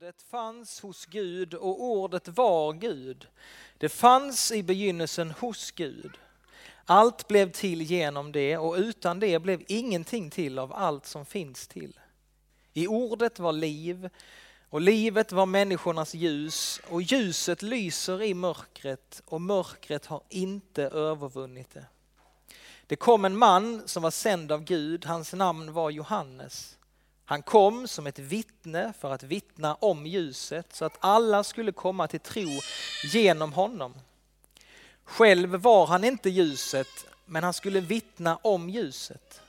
Ordet fanns hos Gud och ordet var Gud. Det fanns i begynnelsen hos Gud. Allt blev till genom det och utan det blev ingenting till av allt som finns till. I ordet var liv och livet var människornas ljus och ljuset lyser i mörkret och mörkret har inte övervunnit det. Det kom en man som var sänd av Gud, hans namn var Johannes. Han kom som ett vittne för att vittna om ljuset så att alla skulle komma till tro genom honom. Själv var han inte ljuset, men han skulle vittna om ljuset.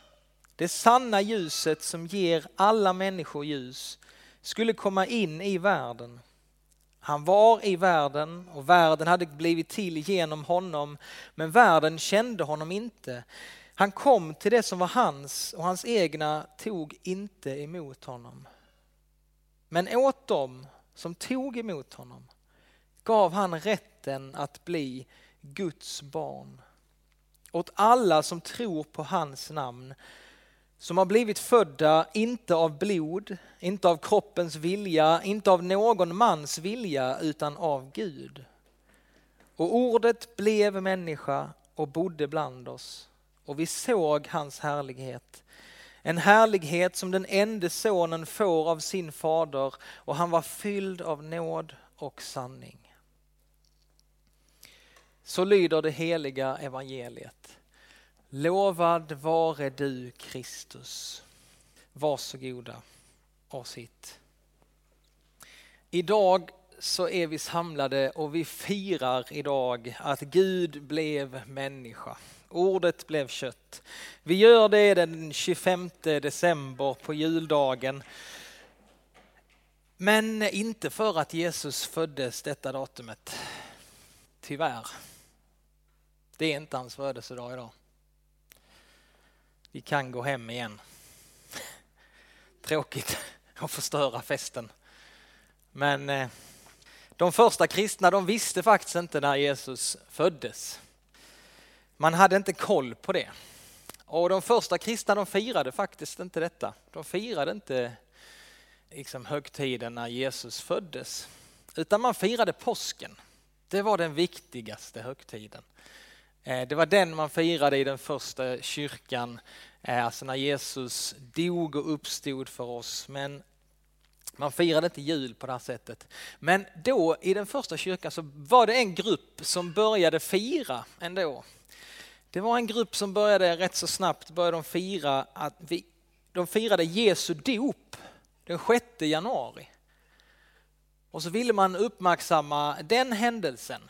Det sanna ljuset som ger alla människor ljus skulle komma in i världen. Han var i världen och världen hade blivit till genom honom, men världen kände honom inte. Han kom till det som var hans och hans egna tog inte emot honom. Men åt dem som tog emot honom gav han rätten att bli Guds barn. Åt alla som tror på hans namn, som har blivit födda inte av blod, inte av kroppens vilja, inte av någon mans vilja utan av Gud. Och ordet blev människa och bodde bland oss och vi såg hans härlighet. En härlighet som den enda sonen får av sin fader och han var fylld av nåd och sanning. Så lyder det heliga evangeliet. Lovad vare du Kristus. Varsågoda och sitt. Idag så är vi samlade och vi firar idag att Gud blev människa. Ordet blev kött. Vi gör det den 25 december på juldagen. Men inte för att Jesus föddes detta datumet. Tyvärr. Det är inte hans födelsedag idag. Vi kan gå hem igen. Tråkigt att förstöra festen. Men eh, de första kristna de visste faktiskt inte när Jesus föddes. Man hade inte koll på det. Och de första kristna de firade faktiskt inte detta. De firade inte liksom högtiden när Jesus föddes. Utan man firade påsken. Det var den viktigaste högtiden. Eh, det var den man firade i den första kyrkan, eh, alltså när Jesus dog och uppstod för oss. Men man firade inte jul på det här sättet. Men då i den första kyrkan så var det en grupp som började fira ändå. Det var en grupp som började rätt så snabbt, började de fira att vi, de firade Jesu dop den 6 januari. Och så ville man uppmärksamma den händelsen.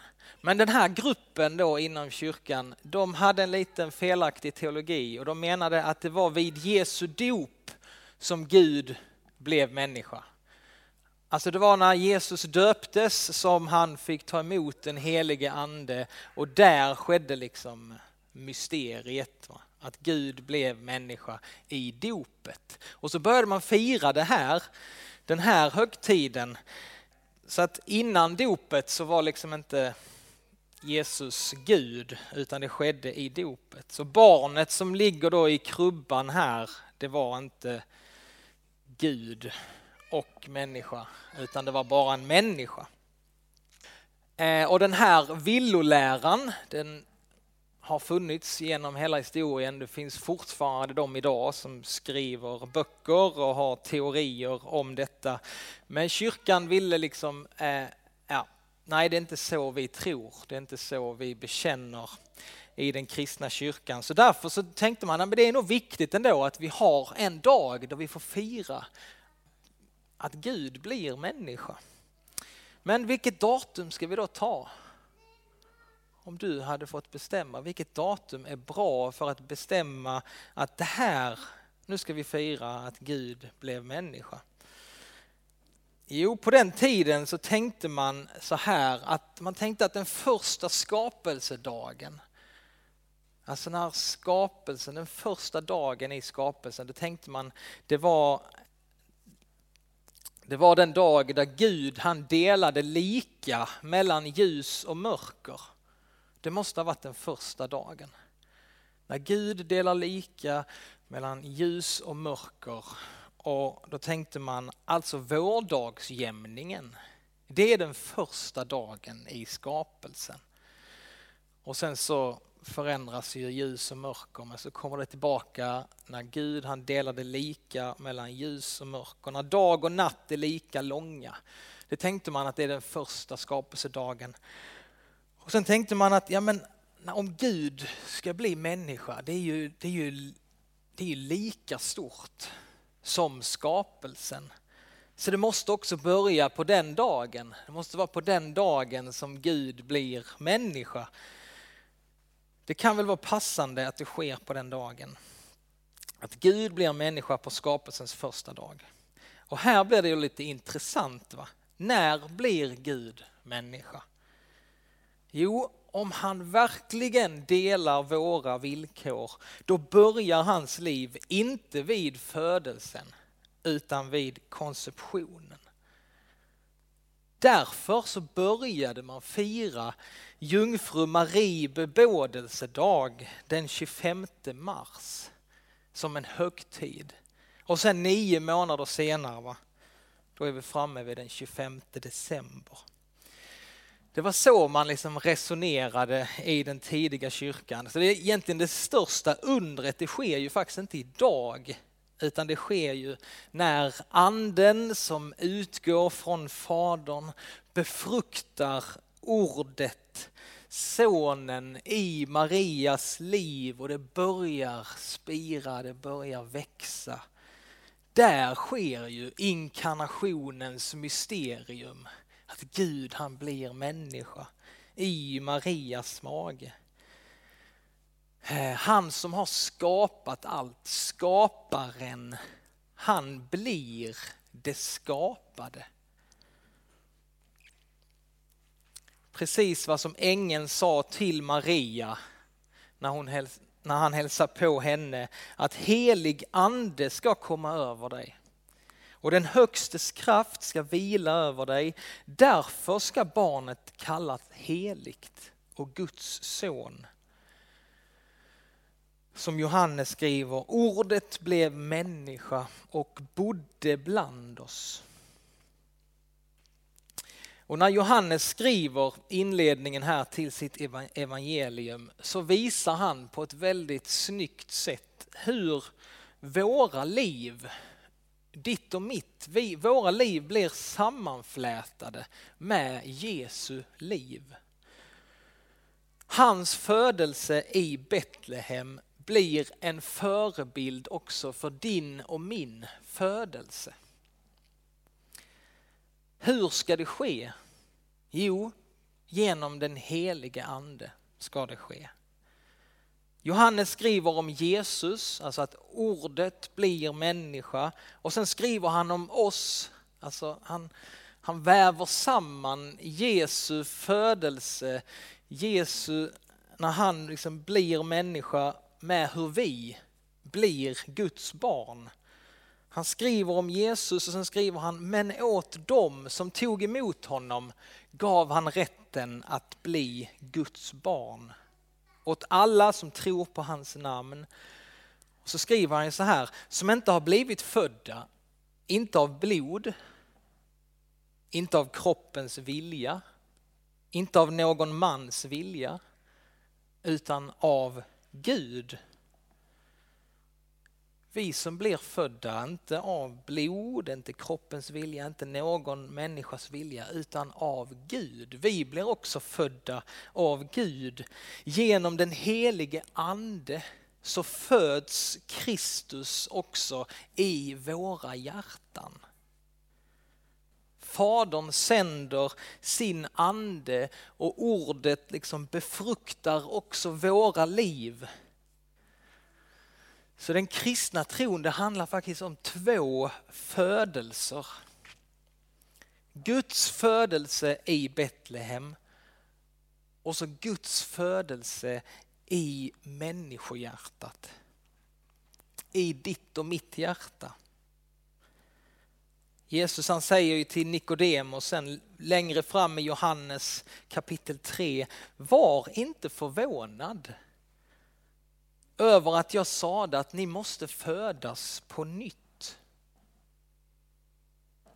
Men den här gruppen då inom kyrkan, de hade en liten felaktig teologi och de menade att det var vid Jesu dop som Gud blev människa. Alltså det var när Jesus döptes som han fick ta emot den helige ande och där skedde liksom mysteriet. Va? Att Gud blev människa i dopet. Och så började man fira det här, den här högtiden. Så att innan dopet så var liksom inte Jesus Gud, utan det skedde i dopet. Så barnet som ligger då i krubban här, det var inte Gud och människa, utan det var bara en människa. Eh, och den här villoläran, den har funnits genom hela historien. Det finns fortfarande de idag som skriver böcker och har teorier om detta. Men kyrkan ville liksom, eh, ja, nej det är inte så vi tror, det är inte så vi bekänner i den kristna kyrkan. Så därför så tänkte man att det är nog viktigt ändå att vi har en dag då vi får fira att Gud blir människa. Men vilket datum ska vi då ta? Om du hade fått bestämma vilket datum är bra för att bestämma att det här, nu ska vi fira att Gud blev människa. Jo, på den tiden så tänkte man så här att man tänkte att den första skapelsedagen, alltså när skapelsen, den första dagen i skapelsen, då tänkte man det var det var den dag där Gud han delade lika mellan ljus och mörker. Det måste ha varit den första dagen. När Gud delar lika mellan ljus och mörker Och då tänkte man alltså vårdagsjämningen. Det är den första dagen i skapelsen. Och sen så förändras ju ljus och mörker men så kommer det tillbaka när Gud han delade lika mellan ljus och mörker. När dag och natt är lika långa. Det tänkte man att det är den första skapelsedagen. Och sen tänkte man att ja, men, om Gud ska bli människa, det är ju, det är ju, det är lika stort som skapelsen. Så det måste också börja på den dagen. Det måste vara på den dagen som Gud blir människa. Det kan väl vara passande att det sker på den dagen. Att Gud blir människa på skapelsens första dag. Och här blir det ju lite intressant. Va? När blir Gud människa? Jo, om han verkligen delar våra villkor, då börjar hans liv inte vid födelsen utan vid konceptionen. Därför så började man fira jungfru Marie bebådelsedag den 25 mars som en högtid. Och sen nio månader senare, va, då är vi framme vid den 25 december. Det var så man liksom resonerade i den tidiga kyrkan. Så det är egentligen det största undret, det sker ju faktiskt inte idag, utan det sker ju när anden som utgår från Fadern befruktar ordet, sonen i Marias liv och det börjar spira, det börjar växa. Där sker ju inkarnationens mysterium att Gud han blir människa i Marias mage. Eh, han som har skapat allt, skaparen, han blir det skapade. Precis vad som ängeln sa till Maria när, hon när han hälsade på henne, att helig ande ska komma över dig och den högstes kraft ska vila över dig. Därför ska barnet kallas heligt och Guds son. Som Johannes skriver, ordet blev människa och bodde bland oss. Och när Johannes skriver inledningen här till sitt evangelium så visar han på ett väldigt snyggt sätt hur våra liv ditt och mitt, vi, våra liv blir sammanflätade med Jesu liv. Hans födelse i Betlehem blir en förebild också för din och min födelse. Hur ska det ske? Jo, genom den helige ande ska det ske. Johannes skriver om Jesus, alltså att ordet blir människa och sen skriver han om oss, alltså han, han väver samman Jesu födelse, Jesu, när han liksom blir människa med hur vi blir Guds barn. Han skriver om Jesus och sen skriver han, men åt dem som tog emot honom gav han rätten att bli Guds barn åt alla som tror på hans namn. Så skriver han så här, som inte har blivit födda, inte av blod, inte av kroppens vilja, inte av någon mans vilja, utan av Gud. Vi som blir födda, inte av blod, inte kroppens vilja, inte någon människas vilja, utan av Gud. Vi blir också födda av Gud. Genom den helige ande så föds Kristus också i våra hjärtan. Fadern sänder sin ande och ordet liksom befruktar också våra liv så den kristna tron det handlar faktiskt om två födelser. Guds födelse i Betlehem och så Guds födelse i människohjärtat. I ditt och mitt hjärta. Jesus han säger ju till Nikodemus sen längre fram i Johannes kapitel 3, var inte förvånad över att jag sade att ni måste födas på nytt.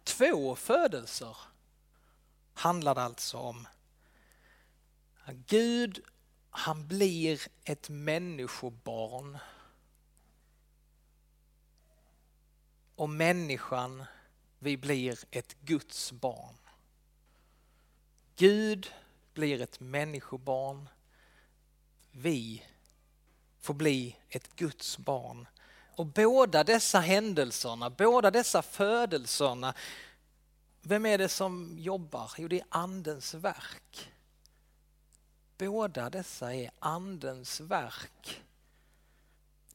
Två födelser handlar det alltså om. Gud, han blir ett människobarn. Och människan, vi blir ett Guds barn. Gud blir ett människobarn. Vi får bli ett Guds barn. Och båda dessa händelserna, båda dessa födelserna, vem är det som jobbar? Jo, det är andens verk. Båda dessa är andens verk.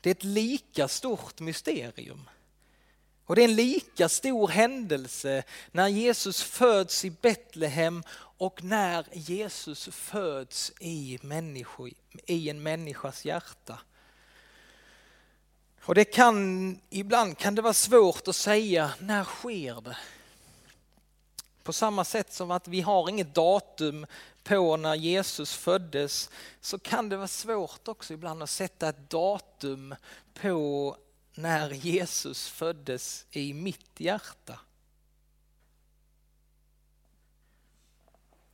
Det är ett lika stort mysterium. Och det är en lika stor händelse när Jesus föds i Betlehem och när Jesus föds i, människo, i en människas hjärta. Och det kan, ibland kan det vara svårt att säga, när sker det? På samma sätt som att vi har inget datum på när Jesus föddes så kan det vara svårt också ibland att sätta ett datum på när Jesus föddes i mitt hjärta.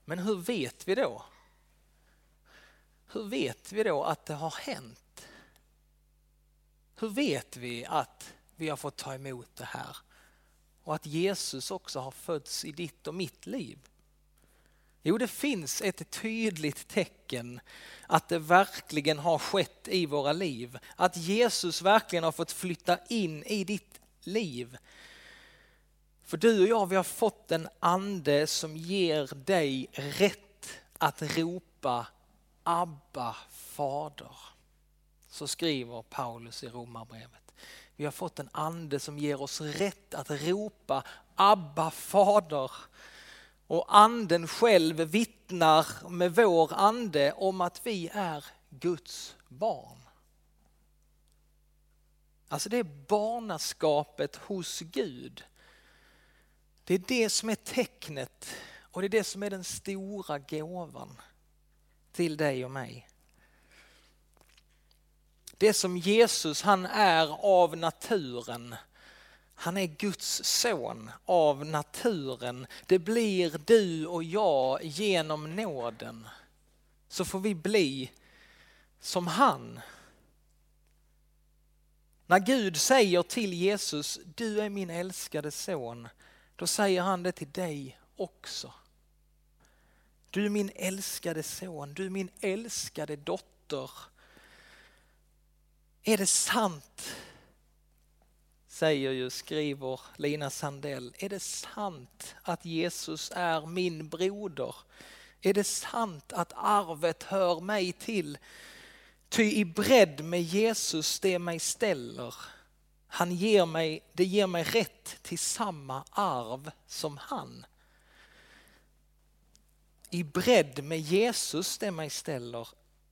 Men hur vet vi då? Hur vet vi då att det har hänt? Hur vet vi att vi har fått ta emot det här? Och att Jesus också har fötts i ditt och mitt liv? Jo, det finns ett tydligt tecken att det verkligen har skett i våra liv. Att Jesus verkligen har fått flytta in i ditt liv. För du och jag, vi har fått en ande som ger dig rätt att ropa Abba fader. Så skriver Paulus i Romarbrevet. Vi har fått en ande som ger oss rätt att ropa Abba fader. Och anden själv vittnar med vår ande om att vi är Guds barn. Alltså det är barnaskapet hos Gud. Det är det som är tecknet och det är det som är den stora gåvan till dig och mig. Det som Jesus han är av naturen han är Guds son av naturen. Det blir du och jag genom nåden. Så får vi bli som han. När Gud säger till Jesus, du är min älskade son, då säger han det till dig också. Du min älskade son, du min älskade dotter. Är det sant säger ju, skriver Lina Sandell, är det sant att Jesus är min broder? Är det sant att arvet hör mig till? Ty i bredd med Jesus det mig ställer, han ger mig, det ger mig rätt till samma arv som han. I bredd med Jesus det mig ställer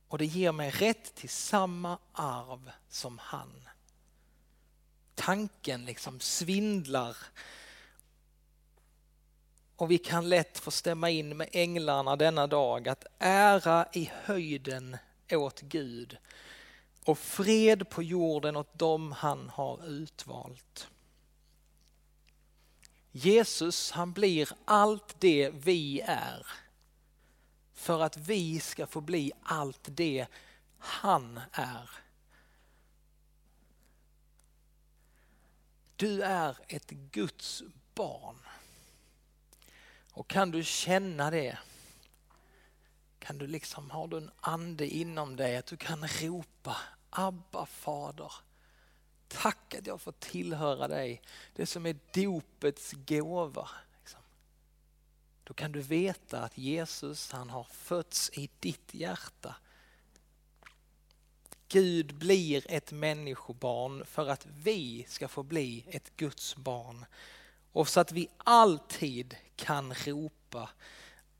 och det ger mig rätt till samma arv som han tanken liksom svindlar. Och vi kan lätt få stämma in med änglarna denna dag att ära i höjden åt Gud och fred på jorden åt dem han har utvalt. Jesus han blir allt det vi är för att vi ska få bli allt det han är. Du är ett Guds barn. Och kan du känna det? Kan du liksom, har du en ande inom dig att du kan ropa Abba fader. Tack att jag får tillhöra dig. Det som är dopets gåva. Liksom. Då kan du veta att Jesus han har fötts i ditt hjärta Gud blir ett människobarn för att vi ska få bli ett Guds barn. Och så att vi alltid kan ropa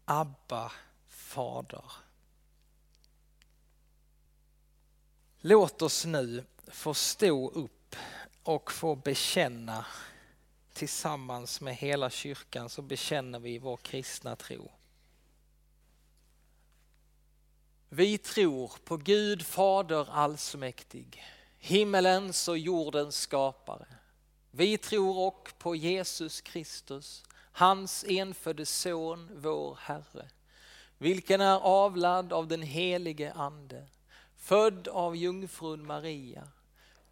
Abba fader. Låt oss nu få stå upp och få bekänna tillsammans med hela kyrkan så bekänner vi vår kristna tro. Vi tror på Gud Fader allsmäktig, himmelens och jordens skapare Vi tror också på Jesus Kristus, hans enfödde son, vår Herre, vilken är avlad av den helige Ande, född av jungfrun Maria,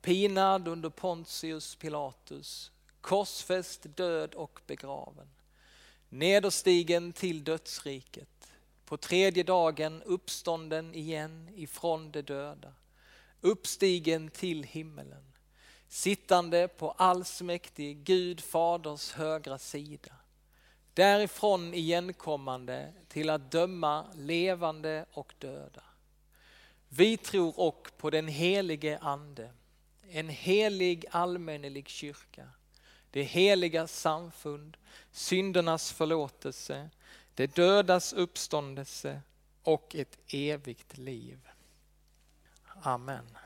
pinad under Pontius Pilatus, korsfäst, död och begraven, nederstigen till dödsriket, på tredje dagen uppstånden igen ifrån de döda, uppstigen till himmelen, sittande på allsmäktig Gud faders högra sida, därifrån igenkommande till att döma levande och döda. Vi tror också på den helige Ande, en helig allmännelig kyrka, det heliga samfund, syndernas förlåtelse, det dödas uppståndelse och ett evigt liv. Amen.